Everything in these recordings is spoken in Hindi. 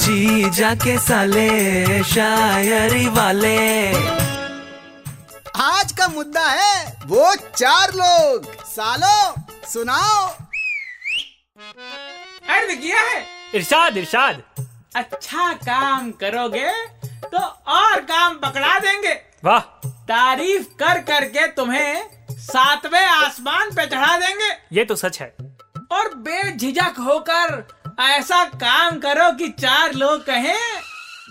जी जाके साले शायरी वाले। आज का मुद्दा है वो चार लोग। सालो सुनाओ। अर्ज़ किया है। इरशाद इरशाद। अच्छा काम करोगे तो और काम पकड़ा देंगे। वाह। तारीफ़ कर करके तुम्हें सातवें आसमान पे चढ़ा देंगे। ये तो सच है। और बेझिझक होकर ऐसा काम करो कि चार लोग कहें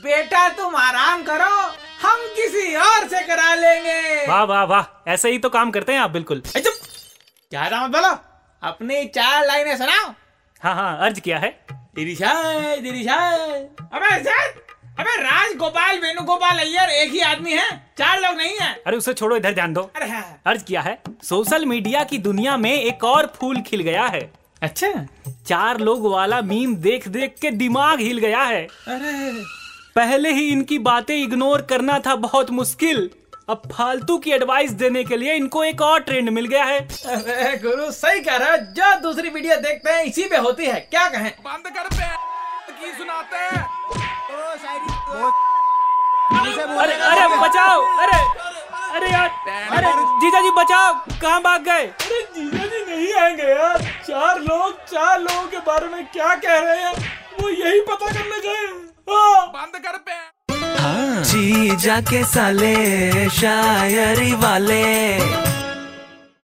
बेटा तुम आराम करो हम किसी और से करा लेंगे। वाह वाह वाह ऐसे ही तो काम करते हैं आप बिल्कुल। चुप। ज़्यादा मत बोलो? अपनी चार लाइनें सुनाओ। हाँ हाँ अर्ज़ किया है। दिरिशाय दिरिशाय अबे जैद अबे राजगोपाल वेणुगोपाल अय्यर एक ही आदमी है। चार लोग नहीं है। अरे उसे छोड़ो इधर ध्यान दो। अरे हाँ। अर्ज़ किया है सोशल मीडिया की दुनिया में एक और फूल खिल गया है। अच्छा। चार लोग वाला मीम देख देख के दिमाग हिल गया है। अरे। पहले ही इनकी बातें इग्नोर करना था बहुत मुश्किल। अब फालतू की एडवाइस देने के लिए इनको एक और ट्रेंड मिल गया है। अरे गुरु सही कह रहा है। जो दूसरी वीडियो देखते हैं इसी पे होती है। क्या कहें? बंद कर पे। की सुनाते हैं? ओ शायरी। अरे अरे। बचाओ। अरे अरे यार अरे जीजा जी बचाओ। कहाँ भाग गए? अरे जीजा जी नहीं आएँगे यार। चार लोग चार लोगों के बारे में क्या कह रहे हैं? वो यही पता करने गए हाँ। बंद कर पे। जी जाके साले शायरी वाले।